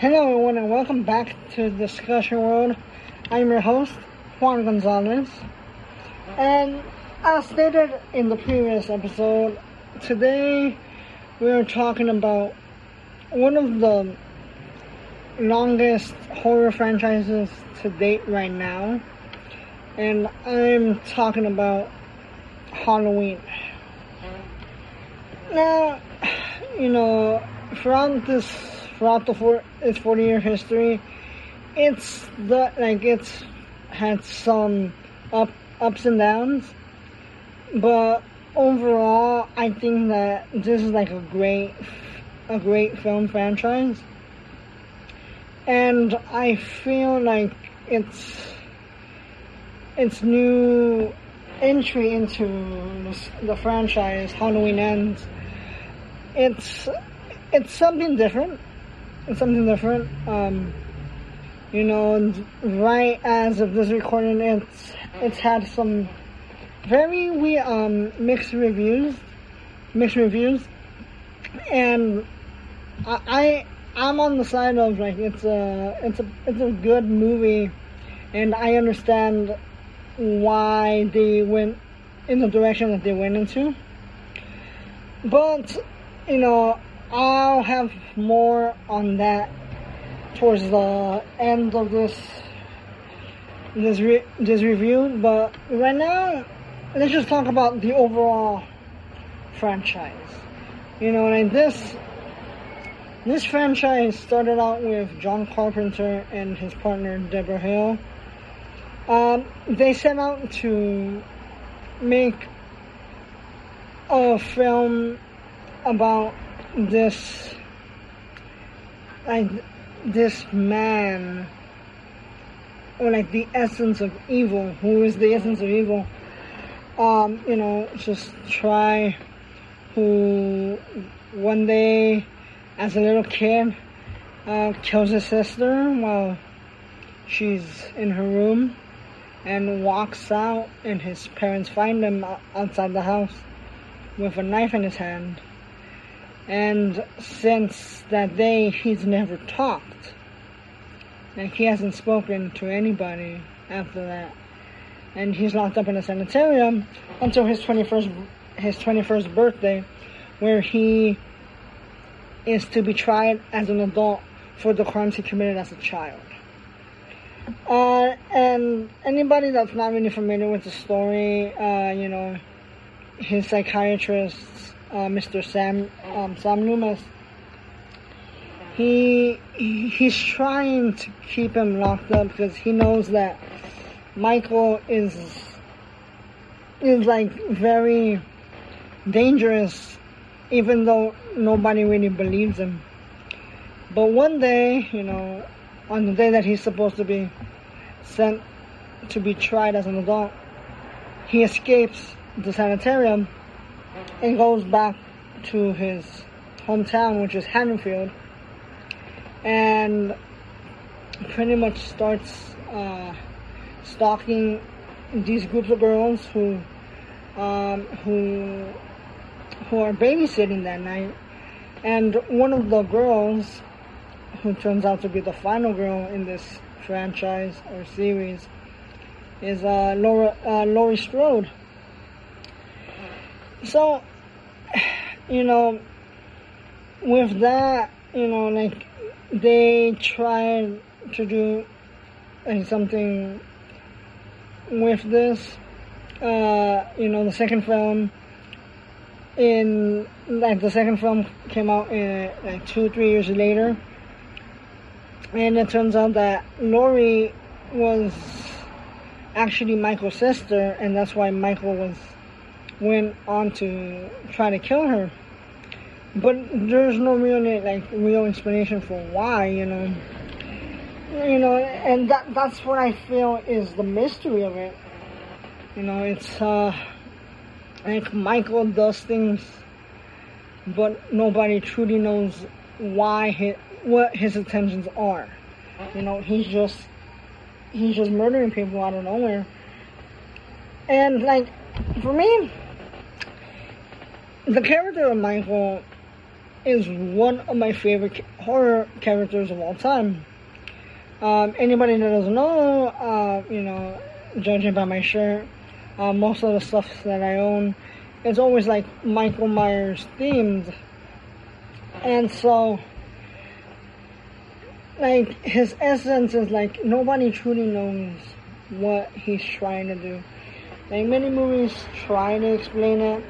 Hello, everyone, and welcome back to Discussion World. I'm your host, Juan Gonzalez. And as stated in the previous episode, today we're talking about one of the longest horror franchises to date right now. And I'm talking about Halloween. Now, you know, throughout this, throughout the four, its 40 year history, it's the, like, it's had some up, ups and downs, but overall, I think that this is like a great, a great film franchise. And I feel like it's, its new entry into the franchise, Halloween Ends, it's it's something different. Something different. Um, you know, right as of this recording, it's it's had some very we um mixed reviews, mixed reviews, and I, I I'm on the side of like it's a it's a it's a good movie, and I understand why they went in the direction that they went into. But you know, I'll have more on that towards the end of this this re- this review. But right now, let's just talk about the overall franchise. You know, like this this franchise started out with John Carpenter and his partner Debra Hill. Um, they set out to make a film about this like this man or like the essence of evil who is the essence of evil um you know just try who one day as a little kid uh, kills his sister while she's in her room and walks out and his parents find him outside the house with a knife in his hand and since that day, he's never talked. Like, he hasn't spoken to anybody after that. And he's locked up in a sanitarium until his 21st, his 21st birthday, where he is to be tried as an adult for the crimes he committed as a child. Uh, and anybody that's not really familiar with the story, uh, you know, his psychiatrist uh, Mr. Sam um, Sam Loomis. He he's trying to keep him locked up because he knows that Michael is is like very dangerous, even though nobody really believes him. But one day, you know, on the day that he's supposed to be sent to be tried as an adult, he escapes the sanitarium and goes back to his hometown, which is Haddonfield, and pretty much starts uh, stalking these groups of girls who um, who who are babysitting that night, and one of the girls, who turns out to be the final girl in this franchise or series, is uh, Laura uh, Laurie Strode so, you know, with that, you know, like they tried to do like something with this. Uh, you know, the second film in like the second film came out in like two three years later, and it turns out that Laurie was actually Michael's sister, and that's why Michael was went on to try to kill her. But there's no really like real explanation for why, you know. You know, and that that's what I feel is the mystery of it. You know, it's uh like Michael does things but nobody truly knows why his, what his intentions are. You know, he's just he's just murdering people out of nowhere. And like for me, the character of Michael is one of my favorite horror characters of all time. Um, anybody that doesn't know, uh, you know, judging by my shirt, uh, most of the stuff that I own is always like Michael Myers themed. And so, like, his essence is like nobody truly knows what he's trying to do. Like, many movies try to explain it,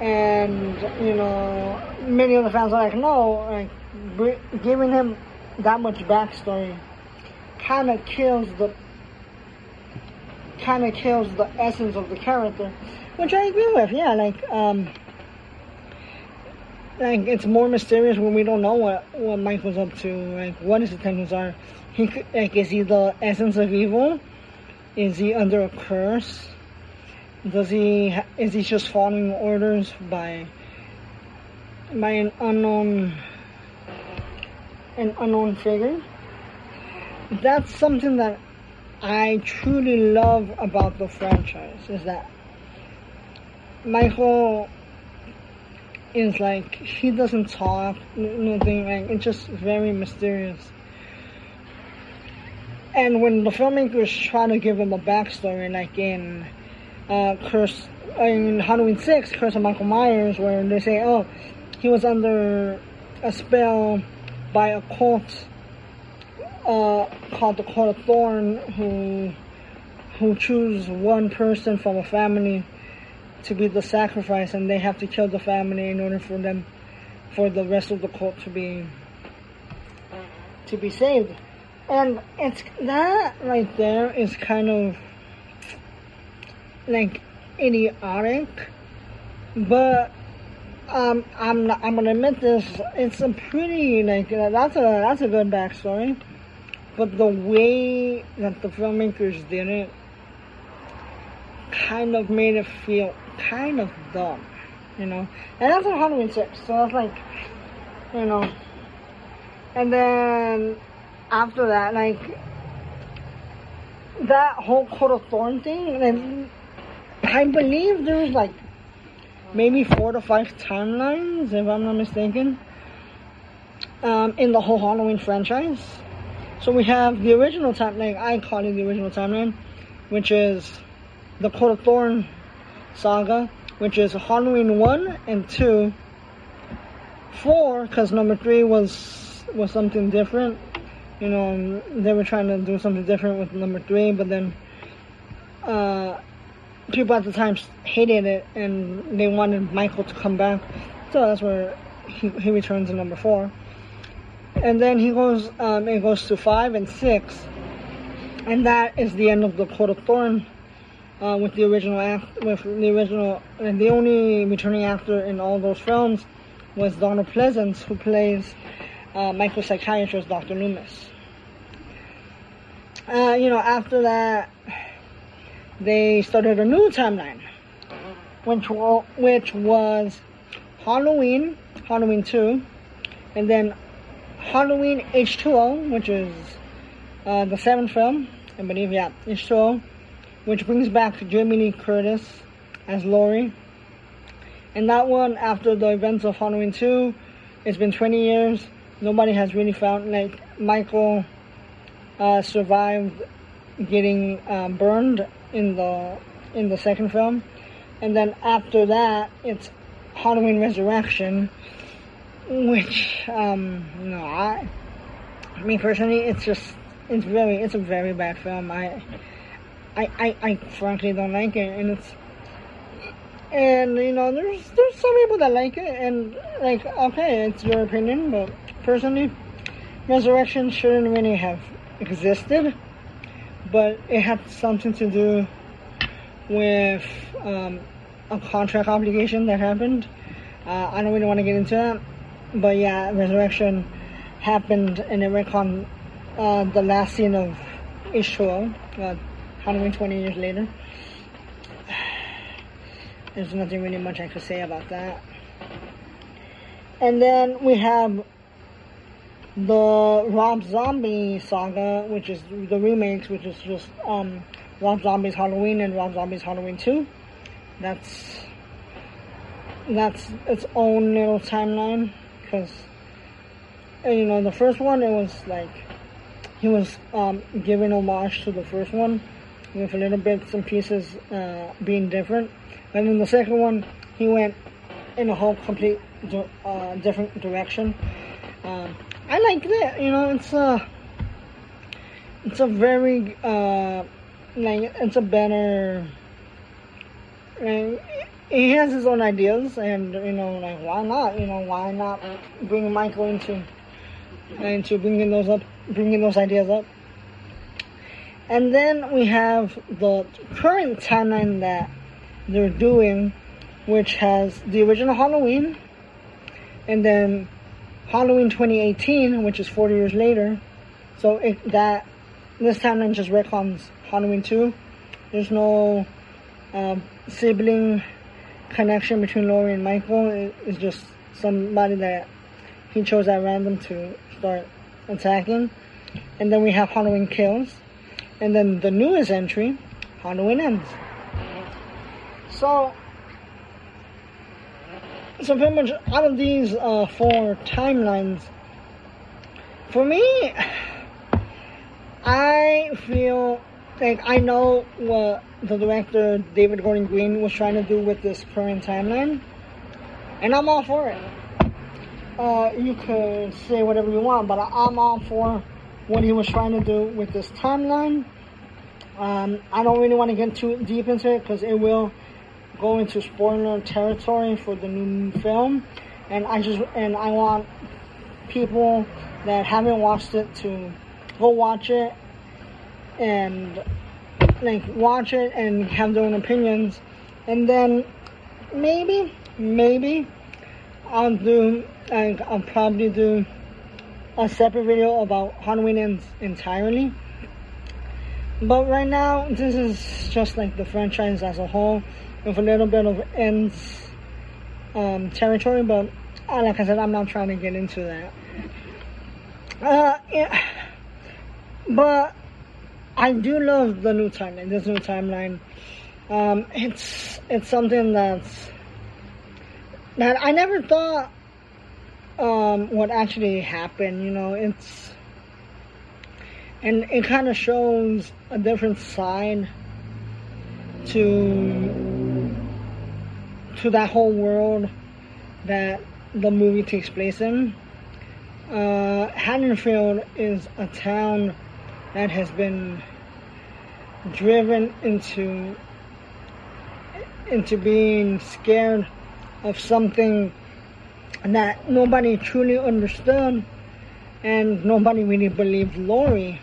and, you know, many of the fans are like, no, like, giving him that much backstory kind of kills the kind of kills the essence of the character, which I agree with. Yeah, like um, like it's more mysterious when we don't know what what Mike was up to. Like what his intentions are. He like is he the essence of evil? Is he under a curse? Does he is he just following orders by by an unknown an unknown figure? That's something that I truly love about the franchise is that Michael is like he doesn't talk, nothing like it's just very mysterious. And when the filmmakers try to give him a backstory, like in uh, Curse, in Halloween Six, Curse of Michael Myers, where they say, "Oh, he was under a spell by a cult uh, called the Court of Thorn, who who choose one person from a family to be the sacrifice, and they have to kill the family in order for them for the rest of the cult to be to be saved. And it's that right there is kind of like any idiotic, but um, I'm not, I'm gonna admit this. It's a pretty like that's a that's a good backstory. But the way that the filmmakers did it kind of made it feel kind of dumb, you know? And that's on Halloween 6, so it's like, you know. And then after that, like, that whole Court of Thorn thing, and I believe there's like maybe four to five timelines, if I'm not mistaken, um, in the whole Halloween franchise. So we have the original timeline, I call it the original timeline, which is the Court of Thorn saga, which is Halloween 1 and 2. 4, because number 3 was was something different. You know, they were trying to do something different with number 3, but then uh, people at the time hated it and they wanted Michael to come back. So that's where he, he returns in number 4 and then he goes um, it goes to five and six and that is the end of the court of thorn uh, with the original act with the original and the only returning actor in all those films was Donald Pleasence who plays uh, psychiatrist Dr. Loomis uh, you know after that they started a new timeline which, which was Halloween Halloween 2 and then Halloween H2O, which is uh, the seventh film, I believe, yeah, H2O, which brings back Jamie Lee Curtis as Laurie. And that one, after the events of Halloween 2, it's been 20 years. Nobody has really found, like, Michael uh, survived getting um, burned in the in the second film. And then after that, it's Halloween Resurrection, which um no I mean personally it's just it's very it's a very bad film. I I I, I frankly don't like it. And it's and you know there's there's some people that like it and like okay it's your opinion but personally resurrection shouldn't really have existed but it had something to do with um, a contract obligation that happened uh, I don't really want to get into that but yeah, resurrection happened in the retcon uh, the last scene of H2O, uh, 120 years later. There's nothing really much I could say about that. And then we have the Rob Zombie saga, which is the remakes, which is just um, Rob Zombie's Halloween and Rob Zombie's Halloween 2. That's that's its own little timeline because you know the first one it was like he was um, giving homage to the first one with a little bits and pieces uh, being different, and then the second one he went in a whole complete uh, different direction. Um, I like that. You know, it's a it's a very uh, like it's a better. Like, he has his own ideas, and you know, like why not? You know, why not bring Michael into into bringing those up, bringing those ideas up. And then we have the current timeline that they're doing, which has the original Halloween, and then Halloween 2018, which is 40 years later. So it, that this timeline just retcons Halloween 2. There's no um, sibling connection between Laurie and Michael. It, it's just somebody that he chose at random to start attacking. And then we have Halloween Kills. And then the newest entry, Halloween Ends. So so pretty much out of these uh, four timelines, for me, I feel like I know what the director David Gordon Green was trying to do with this current timeline, and I'm all for it. Uh, you could say whatever you want, but I'm all for what he was trying to do with this timeline. Um, I don't really want to get too deep into it because it will go into spoiler territory for the new film, and I just and I want people that haven't watched it to go watch it and like watch it and have their own opinions, and then maybe maybe I'll do like I'll probably do a separate video about Halloween ends entirely. But right now, this is just like the franchise as a whole with a little bit of ends um, territory, but uh, like I said, I'm not trying to get into that. Uh, yeah. But I do love the new timeline, this new timeline. Um, it's it's something that's that I never thought um, would actually happen. You know, it's and it kind of shows a different side to to that whole world that the movie takes place in. Uh, Haddonfield is a town that has been driven into into being scared of something that nobody truly understood and nobody really believed Laurie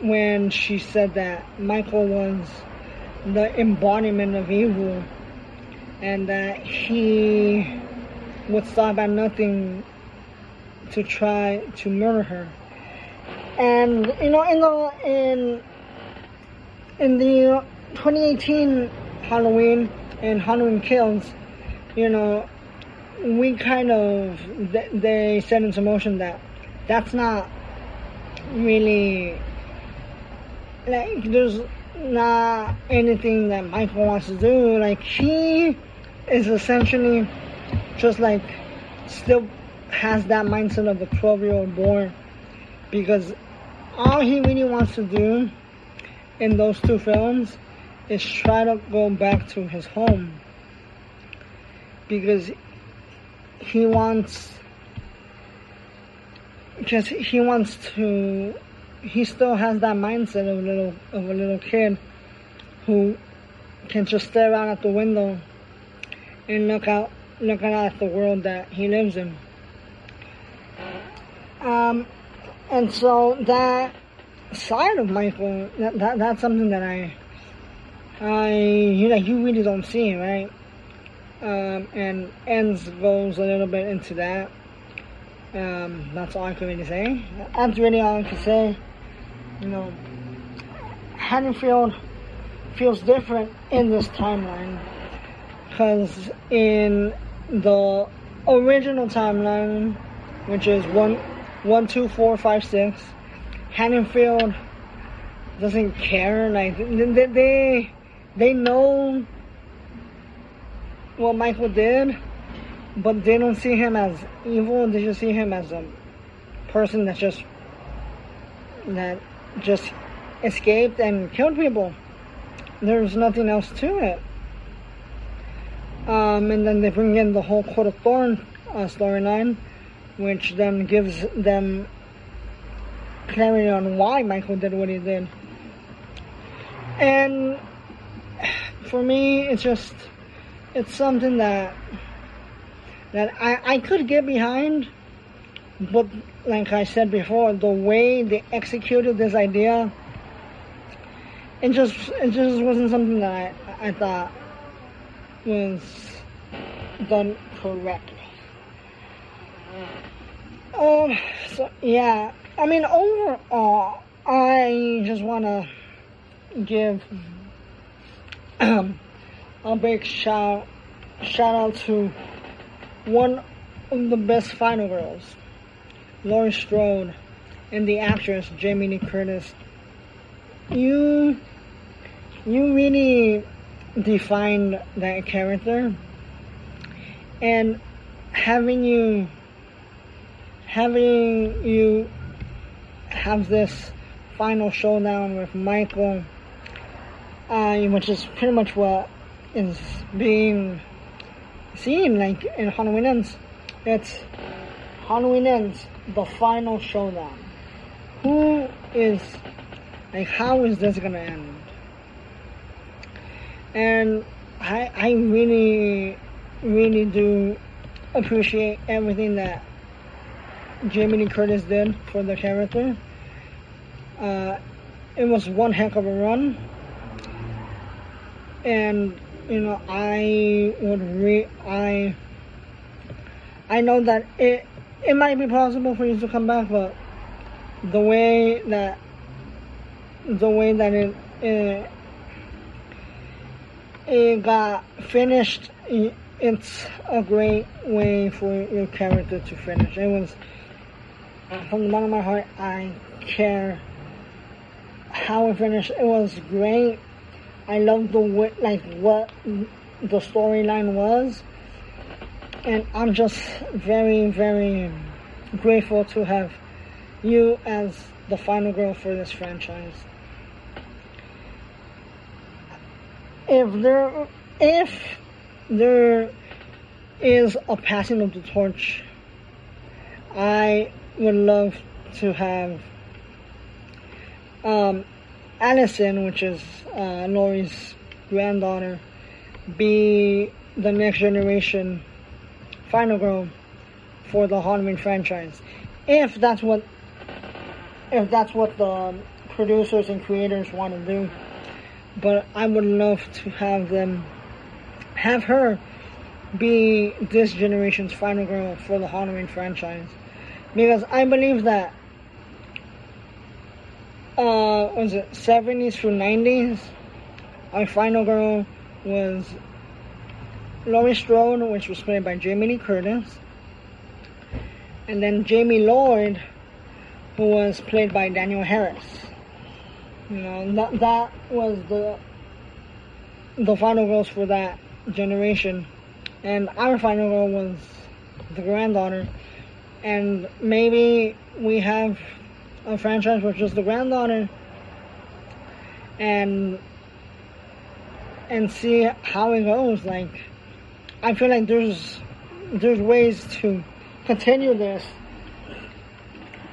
when she said that Michael was the embodiment of evil and that he would stop at nothing to try to murder her. And you know, in the in in the 2018 Halloween and Halloween Kills, you know, we kind of they set into motion that that's not really like there's not anything that Michael wants to do. Like he is essentially just like still has that mindset of a 12 year old boy because all he really wants to do in those two films is try to go back to his home because he wants just he wants to he still has that mindset of a little of a little kid who can just stare out at the window and look out looking at the world that he lives in. Um, and so that side of Michael, that, that that's something that I, I you know you really don't see, right? Um, and ends goes a little bit into that. Um, that's all I can really say. That's really all I can say you know, Haddonfield feels different in this timeline because in the original timeline, which is one, one, two, four, five, six, Haddonfield doesn't care. Like they, they, they know what Michael did, but they don't see him as evil. They just see him as a person that just that just escaped and killed people. There's nothing else to it. Um, and then they bring in the whole Court of Thorn uh, storyline, which then gives them clarity on why Michael did what he did. And for me, it's just it's something that that I, I could get behind, but like I said before, the way they executed this idea, it just it just wasn't something that I, I thought was done correctly. Um, so yeah, I mean overall, I just want to give um, a big shout shout out to one of the best final girls, Laurie Strode, and the actress Jamie Lee Curtis. You you really defined that character and having you having you have this final showdown with Michael uh, which is pretty much what is being seen like in Halloween Ends. It's Halloween Ends, the final showdown. Who is like how is this gonna end? And I I really really do appreciate everything that Jamie Lee Curtis did for the character. Uh, it was one heck of a run and you know I would re I I know that it it might be possible for you to come back, but the way that the way that it it, it got finished, it's a great way for your character to finish. It was from the bottom of my heart. I care how it finished. It was great I love the way, like what the storyline was, and I'm just very, very grateful to have you as the final girl for this franchise. If there, if there is a passing of the torch, I would love to have um, Allison, which is uh, Laurie's granddaughter, be the next generation final girl for the Halloween franchise. If that's what if that's what the producers and creators want to do. But I would love to have them have her be this generation's final girl for the Halloween franchise. Because I believe that uh, was it 70s through 90s. Our final girl was Laurie Strode, which was played by Jamie Lee Curtis. And then Jamie Lloyd, who was played by Danielle Harris. You know, that, that was the the final girls for that generation. And our final girl was the granddaughter. And maybe we have a franchise which is the granddaughter and and see how it goes like I feel like there's there's ways to continue this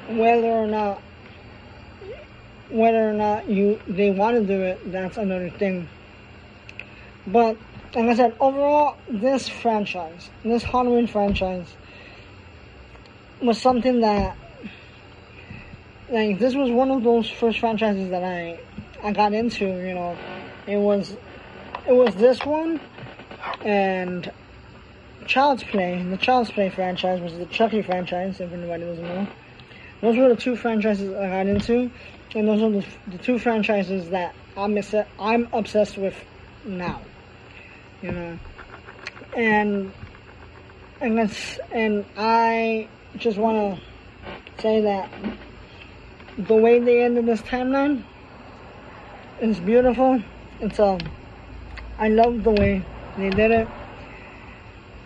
whether or not whether or not you they want to do it that's another thing but like I said overall this franchise this Halloween franchise was something that like this was one of those first franchises that I I got into. You know, it was it was this one and Child's Play. The Child's Play franchise was the Chucky franchise. If anybody doesn't know, those were the two franchises I got into, and those are the, the two franchises that I'm I'm obsessed with now. You know, and and that's and I just want to say that the way they ended this timeline is beautiful. It's um, I love the way they did it,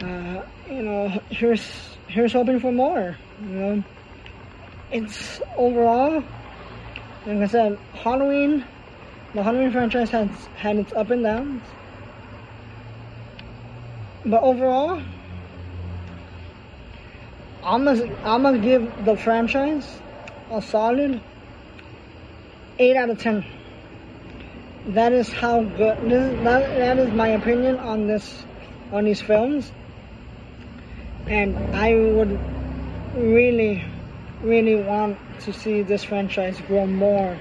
uh, you know, here's here's hoping for more. You know, it's overall, like I said, Halloween. The Halloween franchise has had its up and downs, but overall, I'm gonna give the franchise a solid eight out of ten. That is how good. This, that, that is my opinion on this on these films, and I would really, really want to see this franchise grow more.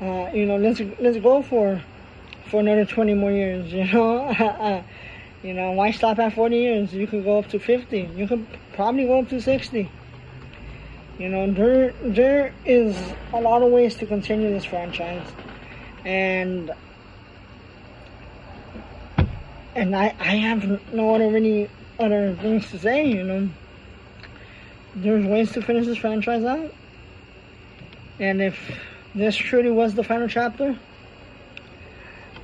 Uh, you know, let's let's go for for another twenty more years. You know, you know, why stop at forty years? You could go up to fifty. You could probably go up to sixty. You know, there there is a lot of ways to continue this franchise, and and I I have no other really other things to say. You know, there's ways to finish this franchise out, and if this truly was the final chapter,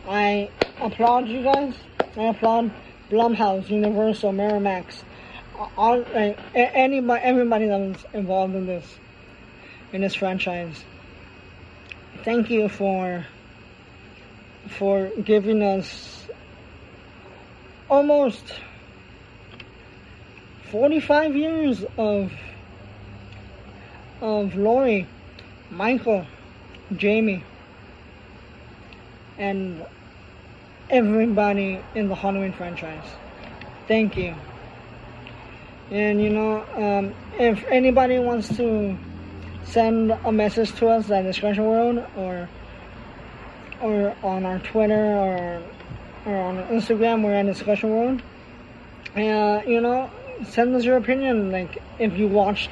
I applaud you guys. I applaud Blumhouse, Universal, Miramax, all like, anybody, everybody that was involved in this, in this franchise. Thank you for for giving us almost 45 years of of Laurie, Michael, Jamie, and everybody in the Halloween franchise. Thank you. And you know, um, if anybody wants to send a message to us at Discussion World or or on our Twitter or or on Instagram, we're at Discussion World. Uh, you know, send us your opinion. Like if you watched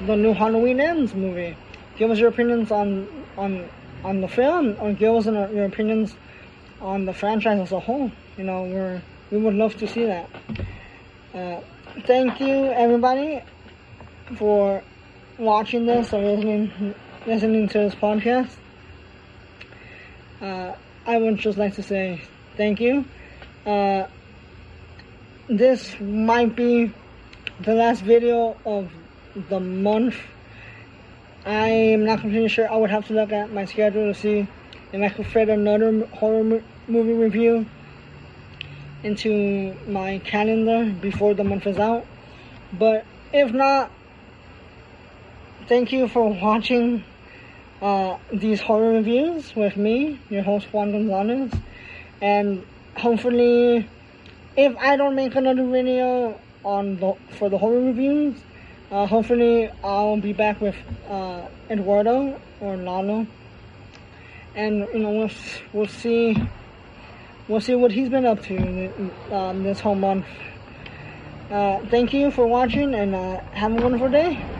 the new Halloween Ends movie, give us your opinions on on on the film, or give us your opinions on the franchise as a whole. You know, we're we would love to see that. Uh, thank you everybody for watching this or listening listening to this podcast. Uh, I would just like to say thank you. Uh, this might be the last video of the month. I am not completely sure. I would have to look at my schedule to see if I could fit another horror movie review into my calendar before the month is out. But if not, thank you for watching uh, these horror reviews with me, your host Juan Gonzalez. And hopefully, if I don't make another video on the for the horror reviews, uh, hopefully I'll be back with uh, Eduardo or Lalo, and you know we'll we'll see we'll see what he's been up to um, this whole month. Uh, thank you for watching and uh, have a wonderful day.